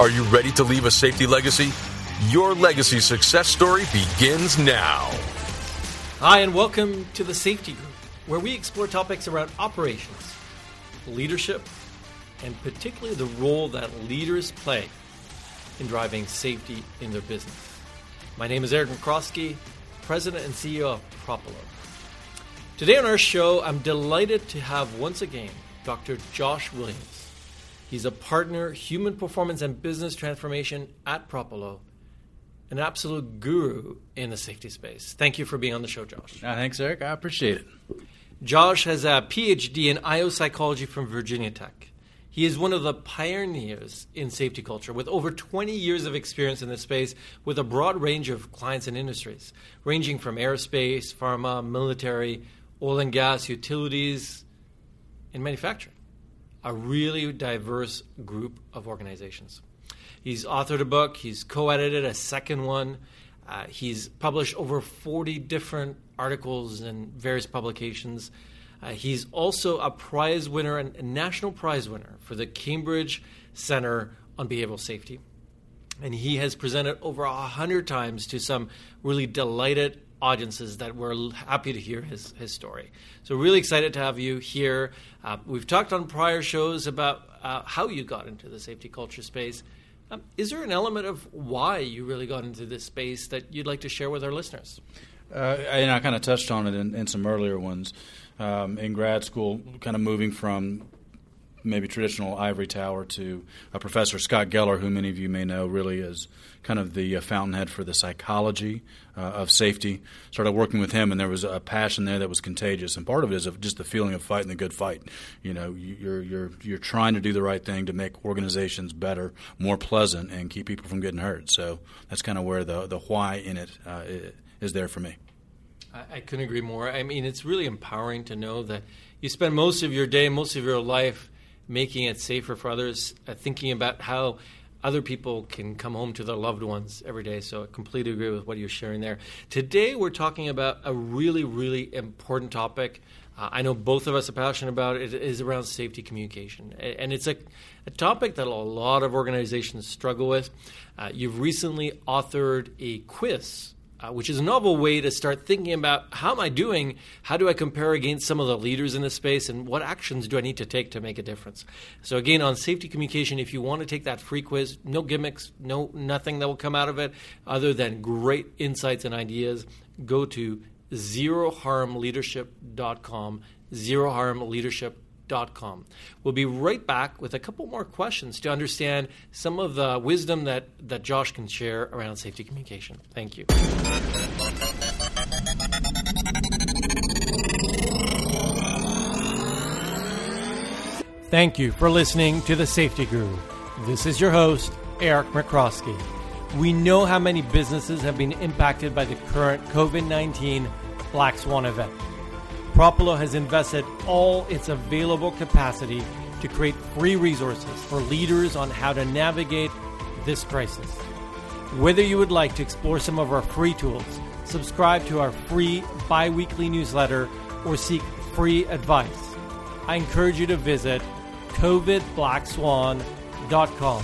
Are you ready to leave a safety legacy? Your legacy success story begins now. Hi, and welcome to the Safety Guru, where we explore topics around operations, leadership, and particularly the role that leaders play in driving safety in their business. My name is Eric Michrowski, President and CEO of Propulo. Today on our show, I'm delighted to have once again Dr. Josh Williams. He's a partner, human performance and business transformation at Propulo, an absolute guru in the safety space. Thank you for being on the show, Josh. Uh, thanks, Eric. I appreciate it. Josh has a PhD in IO psychology from Virginia Tech. He is one of the pioneers in safety culture with over 20 years of experience in this space with a broad range of clients and industries, ranging from aerospace, pharma, military, oil and gas, utilities, and manufacturing. A really diverse group of organizations. He's authored a book, he's co edited a second one. Uh, he's published over 40 different articles in various publications. Uh, he's also a prize winner and a national prize winner for the Cambridge Center on Behavioral Safety. And he has presented over a hundred times to some really delighted audiences that were happy to hear his, his story. So, really excited to have you here. Uh, we've talked on prior shows about uh, how you got into the safety culture space. Um, is there an element of why you really got into this space that you'd like to share with our listeners? Uh, and I kind of touched on it in, in some earlier ones um, in grad school, kind of moving from maybe traditional ivory tower to a professor Scott Geller, who many of you may know, really is kind of the uh, fountainhead for the psychology uh, of safety. Started working with him, and there was a passion there that was contagious. And part of it is just the feeling of fighting the good fight. You know, you're you're you're trying to do the right thing to make organizations better, more pleasant, and keep people from getting hurt. So that's kind of where the the why in it uh, is there for me. I, I couldn't agree more. I mean, it's really empowering to know that you spend most of your day, most of your life making it safer for others, uh, thinking about how other people can come home to their loved ones every day. So I completely agree with what you're sharing there. Today, we're talking about a really, really important topic. Uh, I know both of us are passionate about it. It is around safety communication. And it's a, a topic that a lot of organizations struggle with. Uh, you've recently authored a quiz uh, which is a novel way to start thinking about how am I doing? How do I compare against some of the leaders in the space? And what actions do I need to take to make a difference? So, again, on safety communication, if you want to take that free quiz, no gimmicks, no nothing that will come out of it other than great insights and ideas, go to zeroharmleadership.com, zeroharmleadership.com Com. We'll be right back with a couple more questions to understand some of the wisdom that, that Josh can share around safety communication. Thank you. Thank you for listening to The Safety Guru. This is your host, Eric Michrowski. We know how many businesses have been impacted by the current COVID 19 Black Swan event. Propulo has invested all its available capacity to create free resources for leaders on how to navigate this crisis. Whether you would like to explore some of our free tools, subscribe to our free bi weekly newsletter, or seek free advice, I encourage you to visit covidblackswan.com.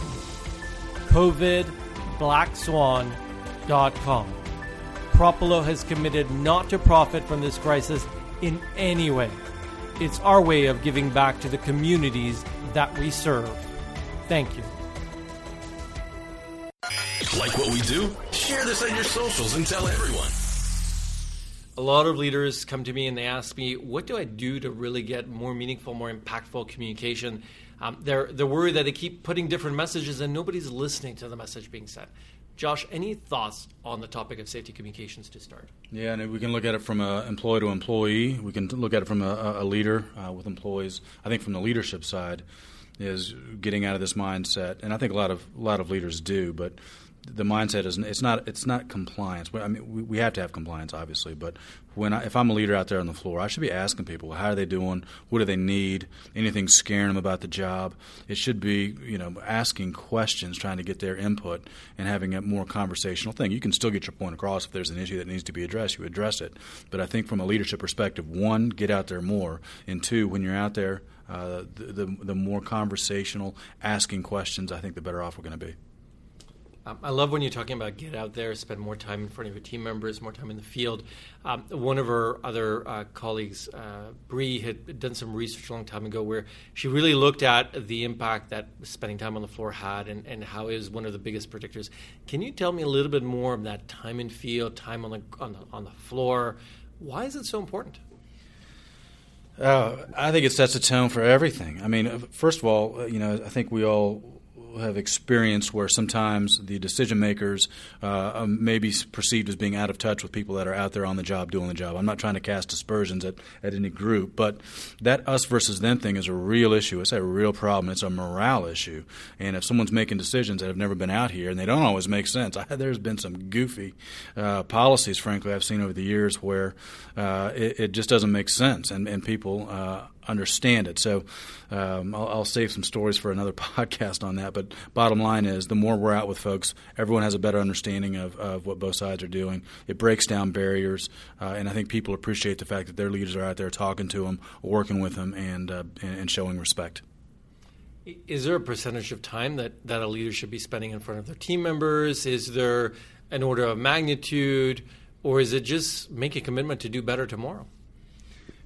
covidblackswan.com. Propulo has committed not to profit from this crisis in any way. It's our way of giving back to the communities that we serve. Thank you. Like what we do? Share this on your socials and tell everyone. A lot of leaders come to me and they ask me, what do I do to really get more meaningful, more impactful communication? Um, they're, they're worried that they keep putting different messages and nobody's listening to the message being said. Josh, any thoughts on the topic of safety communications to start? Yeah, and we can look at it from an employee to employee. We can look at it from a, a leader uh, with employees. I think from the leadership side, is getting out of this mindset, and I think a lot of a lot of leaders do, but the mindset is it's not it's not compliance. I mean, we, we have to have compliance, obviously, but when I, if I'm a leader out there on the floor, I should be asking people how are they doing, what do they need, anything scaring them about the job. It should be you know asking questions, trying to get their input, and having a more conversational thing. You can still get your point across if there's an issue that needs to be addressed, you address it. But I think from a leadership perspective, one, get out there more, and two, when you're out there, uh, the, the the more conversational, asking questions, I think the better off we're going to be. Um, I love when you're talking about get out there, spend more time in front of your team members, more time in the field. Um, one of our other uh, colleagues, uh, Bree, had done some research a long time ago where she really looked at the impact that spending time on the floor had and, and how it is one of the biggest predictors. Can you tell me a little bit more of that time in field, time on the, on the, on the floor? Why is it so important? Uh, I think it sets a tone for everything. I mean, uh, first of all, uh, you know, I think we all have experienced where sometimes the decision makers uh, um, may be perceived as being out of touch with people that are out there on the job doing the job. I'm not trying to cast aspersions at, at any group, but that us versus them thing is a real issue. It's a real problem. It's a morale issue. And if someone's making decisions that have never been out here and they don't always make sense, I, there's been some goofy uh, policies, frankly, I've seen over the years where uh, it, it, just doesn't make sense, and, and people uh, understand it. So um, I'll, I'll, save some stories for another podcast on that. But bottom line is, the more we're out with folks, everyone has a better understanding of, of what both sides are doing. It breaks down barriers, uh, and I think people appreciate the fact that their leaders are out there talking to them, working with them, and uh, and showing respect. Is there a percentage of time that, that a leader should be spending in front of their team members? Is there an order of magnitude, or is it just make a commitment to do better tomorrow?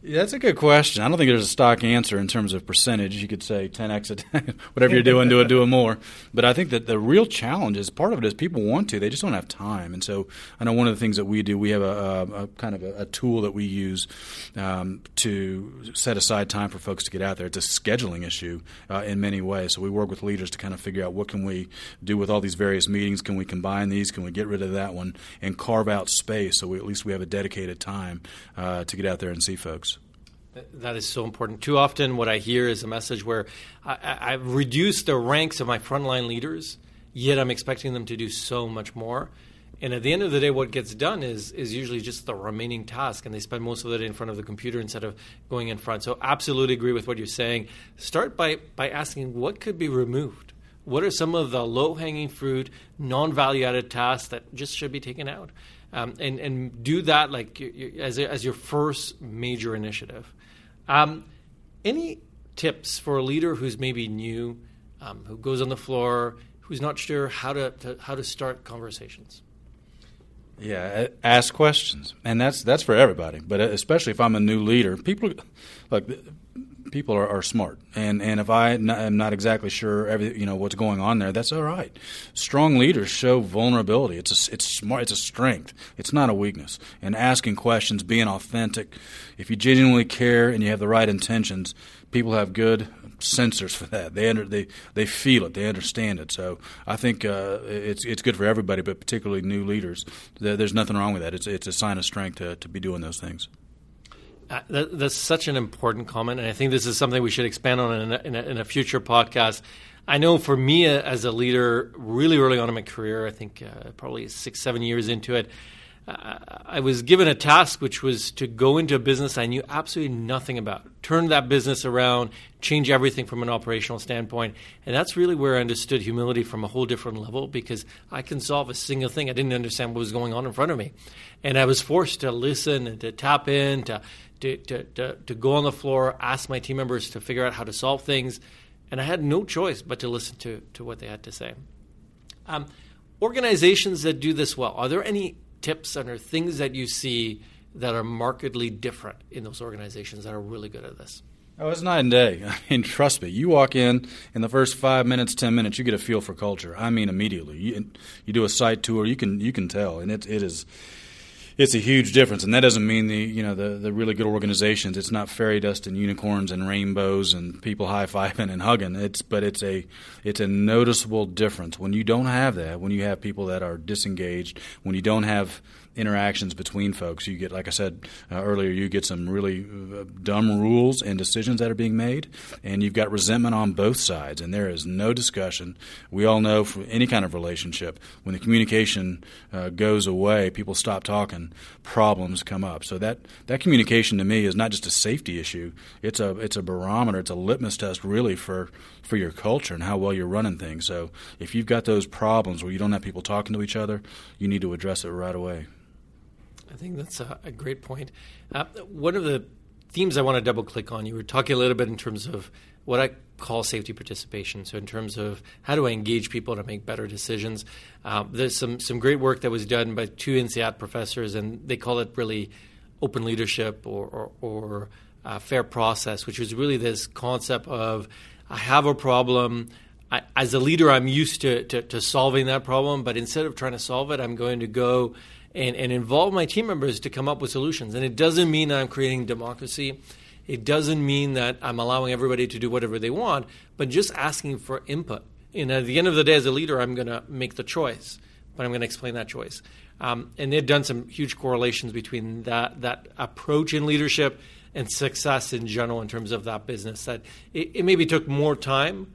That's a good question. I don't think there's a stock answer in terms of percentage. You could say 10x, whatever you're doing, do it, do it more. But I think that the real challenge is part of it is people want to, they just don't have time. And so I know one of the things that we do, we have a, a, a kind of a, a, tool that we use um, to set aside time for folks to get out there. It's a scheduling issue uh, in many ways. So we work with leaders to kind of figure out what can we do with all these various meetings. Can we combine these? Can we get rid of that one and carve out space so we, at least we have a dedicated time uh, to get out there and see folks. That is so important. Too often, what I hear is a message where I, have reduced the ranks of my frontline leaders, yet I'm expecting them to do so much more. And at the end of the day, what gets done is is usually just the remaining task, and they spend most of the day in front of the computer instead of going in front. So, absolutely agree with what you're saying. Start by by asking what could be removed. What are some of the low hanging fruit, non value added tasks that just should be taken out? Um, and and do that like as as your first major initiative. Um, any tips for a leader who's maybe new, um, who goes on the floor, who's not sure how to, to, how to start conversations? Yeah, ask questions, and that's that's for everybody. But especially if I'm a new leader, people look people are, are smart, and and if I am not exactly sure every you know what's going on there, that's all right. Strong leaders show vulnerability. It's a it's smart. It's a strength. It's not a weakness. And asking questions, being authentic, if you genuinely care and you have the right intentions, people have good sensors for that. They under, they they feel it. They understand it. So I think uh, it's it's good for everybody, but particularly new leaders. There's nothing wrong with that. It's it's a sign of strength to to be doing those things. Uh, that, that's such an important comment, and I think this is something we should expand on in a, in a, in a future podcast. I know for me uh, as a leader, really early on in my career, I think uh, probably six, seven years into it, I was given a task which was to go into a business I knew absolutely nothing about, turn that business around, change everything from an operational standpoint. And that's really where I understood humility from a whole different level because I can solve a single thing. I didn't understand what was going on in front of me. And I was forced to listen and to tap in, to to, to, to, to go on the floor, ask my team members to figure out how to solve things, and I had no choice but to listen to, to what they had to say. Um, organizations that do this well, are there any tips and are things that you see that are markedly different in those organizations that are really good at this? Oh, it's night and day. I mean, trust me. You walk in in the first five minutes, ten minutes, you get a feel for culture. I mean, immediately. You, you do a site tour, you can you can tell, and it it is it's a huge difference, and that doesn't mean the you know the the really good organizations. It's not fairy dust and unicorns and rainbows and people high fiving and hugging. It's but it's a it's a noticeable difference when you don't have that. When you have people that are disengaged, when you don't have interactions between folks. You get, like I said uh, earlier, you get some really uh, dumb rules and decisions that are being made, and you've got resentment on both sides, and there is no discussion. We all know from any kind of relationship, when the communication uh, goes away, people stop talking, problems come up. So that, that communication to me is not just a safety issue; it's a it's a barometer, it's a litmus test, really for for your culture and how well you're running things. So if you've got those problems where you don't have people talking to each other, you need to address it right away. I think that's a, a great point. Uh, one of the themes I want to double click on, you were talking a little bit in terms of what I call safety participation. So, in terms of how do I engage people to make better decisions, uh, there's some some great work that was done by two INSEAD professors, and they call it really open leadership or, or, or uh, fair process, which is really this concept of I have a problem. I, as a leader, I'm used to, to, to solving that problem, but instead of trying to solve it, I'm going to go and, and involve my team members to come up with solutions. And it doesn't mean I'm creating democracy. It doesn't mean that I'm allowing everybody to do whatever they want, but just asking for input. And at the end of the day, as a leader, I'm going to make the choice, but I'm going to explain that choice. Um, and they've done some huge correlations between that that approach in leadership and success in general in terms of that business. That it, it maybe took more time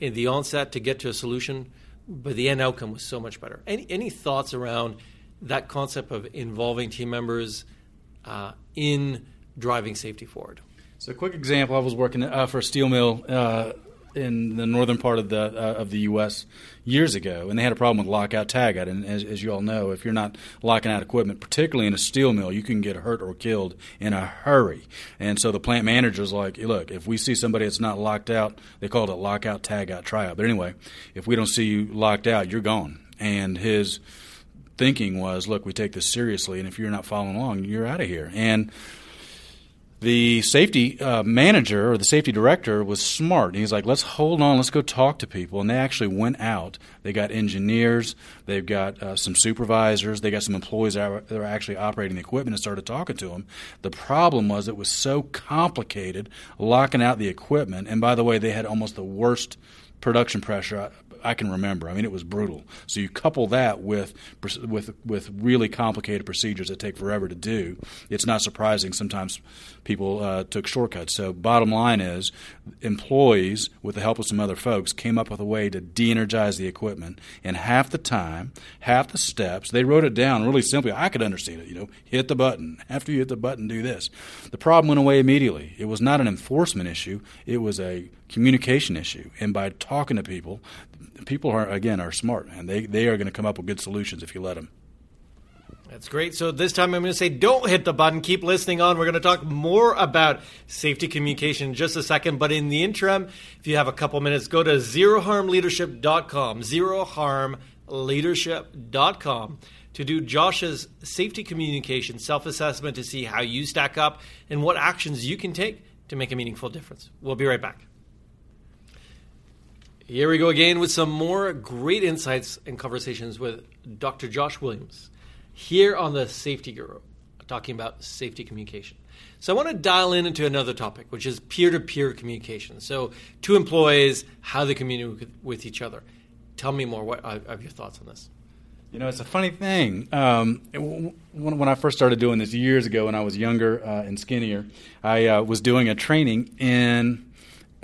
in the onset to get to a solution, but the end outcome was so much better. Any any thoughts around? That concept of involving team members uh, in driving safety forward. So, a quick example: I was working uh, for a steel mill uh, in the northern part of the uh, of the U.S. years ago, and they had a problem with lockout tagout. And as, as, you all know, if you're not locking out equipment, particularly in a steel mill, you can get hurt or killed in a hurry. And so the plant manager manager's like, "Look, if we see somebody that's not locked out, they called it lockout tagout tryout. But anyway, if we don't see you locked out, you're gone." And his thinking was, look, we take this seriously, and if you're not following along, you're out of here. And the safety uh, manager or the safety director was smart. He's like, let's hold on, let's go talk to people. And they actually went out. They got engineers, they've got uh, some supervisors, they got some employees that are actually operating the equipment and started talking to them. The problem was it was so complicated locking out the equipment. And by the way, they had almost the worst production pressure I can remember. I mean, it was brutal. So you couple that with with with really complicated procedures that take forever to do. It's not surprising sometimes people uh, took shortcuts. So bottom line is, employees, with the help of some other folks, came up with a way to de-energize the equipment in half the time, half the steps. They wrote it down really simply. I could understand it. You know, hit the button. After you hit the button, do this. The problem went away immediately. It was not an enforcement issue. It was a communication issue. And by talking to people, people are again are smart and they they are going to come up with good solutions if you let them. That's great. So this time I'm going to say don't hit the button. Keep listening on. We're going to talk more about safety communication in just a second. But in the interim, if you have a couple minutes, go to zeroharmleadership.com, zeroharmleadership.com to do Josh's safety communication self assessment to see how you stack up and what actions you can take to make a meaningful difference. We'll be right back. Here we go again with some more great insights and conversations with Dr. Josh Williams here on the Safety Guru, talking about safety communication. So I want to dial in into another topic, which is peer-to-peer communication. So two employees, how they communicate with each other. Tell me more. What are your thoughts on this? You know, it's a funny thing. Um, when, I first started doing this years ago, when I was younger uh, and skinnier, I uh, was doing a training in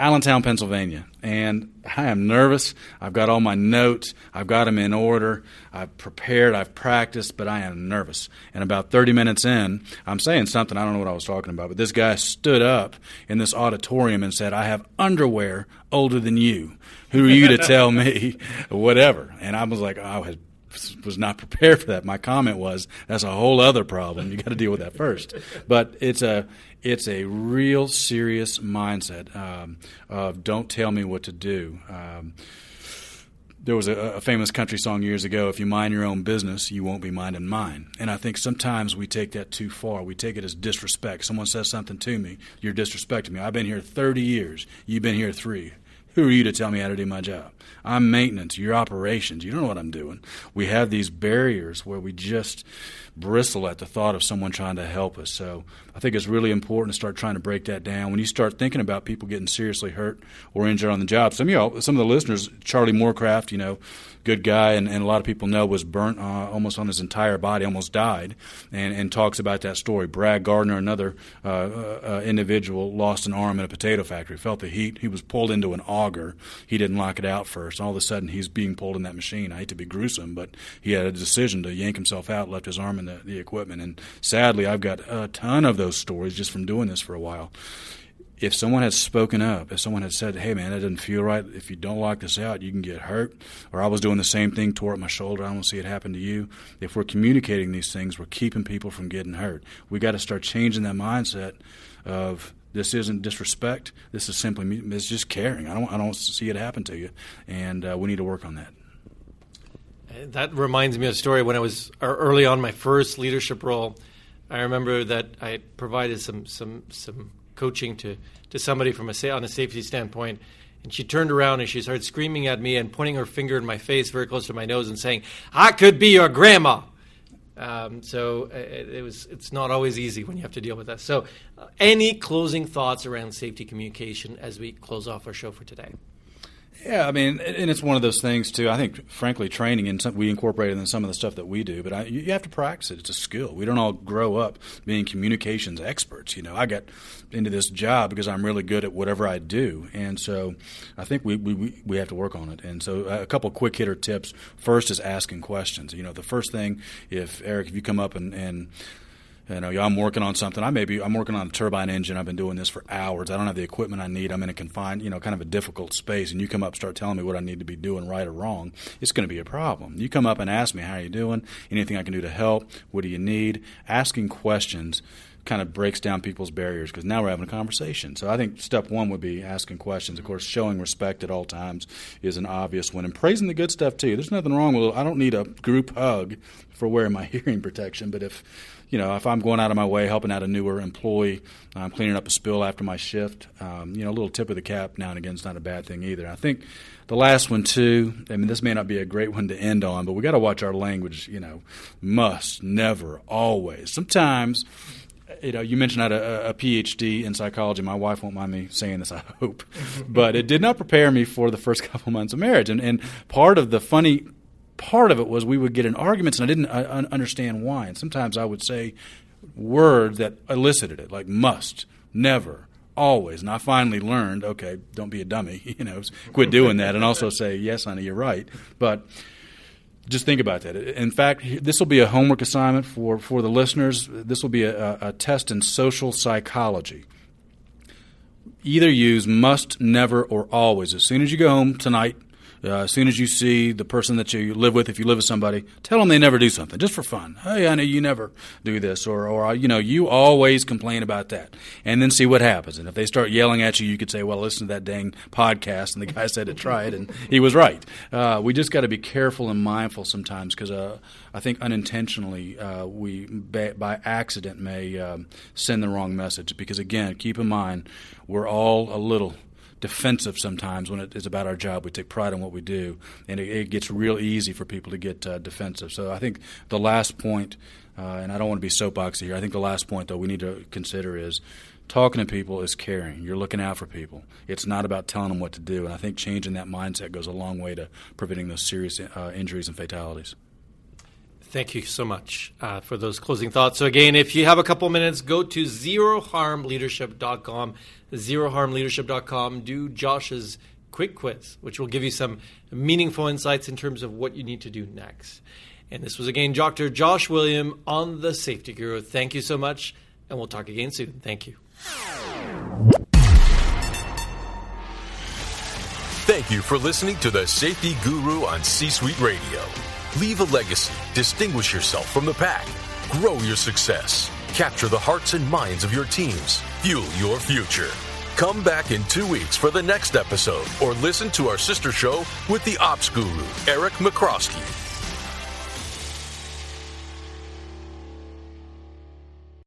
Allentown, Pennsylvania, and I am nervous. I've got all my notes. I've got them in order. I've prepared. I've practiced, but I am nervous. And about 30 minutes in, I'm saying something. I don't know what I was talking about, but this guy stood up in this auditorium and said, I have underwear older than you. Who are you to tell me whatever? And I was like, oh, I had was not prepared for that. My comment was, "That's a whole other problem. You got to deal with that first. But it's a it's a real serious mindset um, of don't tell me what to do. Um, there was a, a, famous country song years ago if you mind your own business you won't be minding mine and i think sometimes we take that too far we take it as disrespect someone says something to me you're disrespecting me i've been here 30 years you've been here three who are you to tell me how to do my job? I'm maintenance, your operations. You don't know what I'm doing. We have these barriers where we just bristle at the thought of someone trying to help us. So I think it's really important to start trying to break that down. When you start thinking about people getting seriously hurt or injured on the job, some of you, some of the listeners, Charlie Morecraft, you know, good guy, and, and a lot of people know was burnt uh, almost on his entire body, almost died, and, and talks about that story. Brad Gardner, another uh, uh, uh, individual, lost an arm in a potato factory, felt the heat. He was pulled into an auger. He didn't lock it out first. All of a sudden, he's being pulled in that machine. I hate to be gruesome, but he had a decision to yank himself out, left his arm in the, the equipment. And sadly, I've got a ton of those stories just from doing this for a while if someone had spoken up, if someone had said, "Hey, man, that doesn't feel right. If you don't lock this out, you can get hurt," or I was doing the same thing, tore up my shoulder. I don't see it happen to you. If we're communicating these things, we're keeping people from getting hurt. We got to start changing that mindset of this isn't disrespect. This is simply it's just caring. I don't I don't see it happen to you, and uh, we need to work on that. That reminds me of a story when I was early on my first leadership role. I remember that I provided some some some coaching to, to somebody from a on a safety standpoint. And she turned around and she started screaming at me and pointing her finger in my face very close to my nose and saying, I could be your grandma. Um, so uh, it, it, was. It's not always easy when you have to deal with that. So, uh, any closing thoughts around safety communication as we close off our show for today? Yeah, I mean, and it's one of those things too. I think, frankly, training and some, we incorporate it in some of the stuff that we do, but I, you have to practice it. It's a skill. We don't all grow up being communications experts. You know, I got into this job because I'm really good at whatever I do, and so I think we we, we have to work on it. And so, uh, a couple quick hitter tips. First is asking questions. You know, the first thing, if Eric, if you come up and, and you know, I'm working on something. I may be, I'm working on a turbine engine. I've been doing this for hours. I don't have the equipment I need. I'm in a confined, you know, kind of a difficult space. And you come up, start telling me what I need to be doing right or wrong. It's going to be a problem. You come up and ask me, how are you doing? Anything I can do to help? What do you need? Asking questions kind of breaks down people's barriers because now we're having a conversation. So I think step one would be asking questions. Of course, showing respect at all times is an obvious one, and praising the good stuff too. There's nothing wrong with. I don't need a group hug for wearing my hearing protection, but if you know, if I'm going out of my way helping out a newer employee, I'm cleaning up a spill after my shift, um, you know, a little tip of the cap now and again is not a bad thing either. I think the last one too. I mean, this may not be a great one to end on, but we got to watch our language. You know, must, never, always. Sometimes you know, you mentioned I had a, a, PhD in psychology. My wife won't mind me saying this, I hope, but it did not prepare me for the first couple months of marriage. And, and part of the funny part of it was we would get in arguments, and I didn't uh, understand why. And sometimes I would say words that elicited it, like must, never, always. And I finally learned, okay, don't be a dummy, you know, quit doing that, and also say, yes, honey, you're right. But just think about that. In fact, this will be a homework assignment for, for the listeners. This will be a, a test in social psychology. Either use must, never, or always. As soon as you go home tonight, uh, as soon as you see the person that you live with, if you live with somebody, tell them they never do something just for fun. Hey, I know you never do this, or or you know you always complain about that, and then see what happens. And if they start yelling at you, you could say, "Well, listen to that dang podcast," and the guy said to try it, and he was right. Uh, we just got to be careful and mindful sometimes because uh, I think unintentionally uh, we by, by, accident may um, send the wrong message. Because again, keep in mind we're all a little defensive sometimes when it is about our job. We take pride in what we do, and it, it gets real easy for people to get uh, defensive. So I think the last point, uh, and I don't want to be soapboxy here. I think the last point though we need to consider is talking to people is caring. You're looking out for people. It's not about telling them what to do. And I think changing that mindset goes a long way to preventing those serious uh, injuries and fatalities. Thank you so much uh, for those closing thoughts. So, again, if you have a couple minutes, go to zeroharmleadership.com, zeroharmleadership.com, do Josh's quick quiz, which will give you some meaningful insights in terms of what you need to do next. And this was again Dr. Josh William on the Safety Guru. Thank you so much, and we'll talk again soon. Thank you. Thank you for listening to the Safety Guru on C Suite Radio. Leave a legacy, distinguish yourself from the pack, grow your success, capture the hearts and minds of your teams, fuel your future. Come back in two weeks for the next episode or listen to our sister show with the Ops Guru, Eric Michrowski.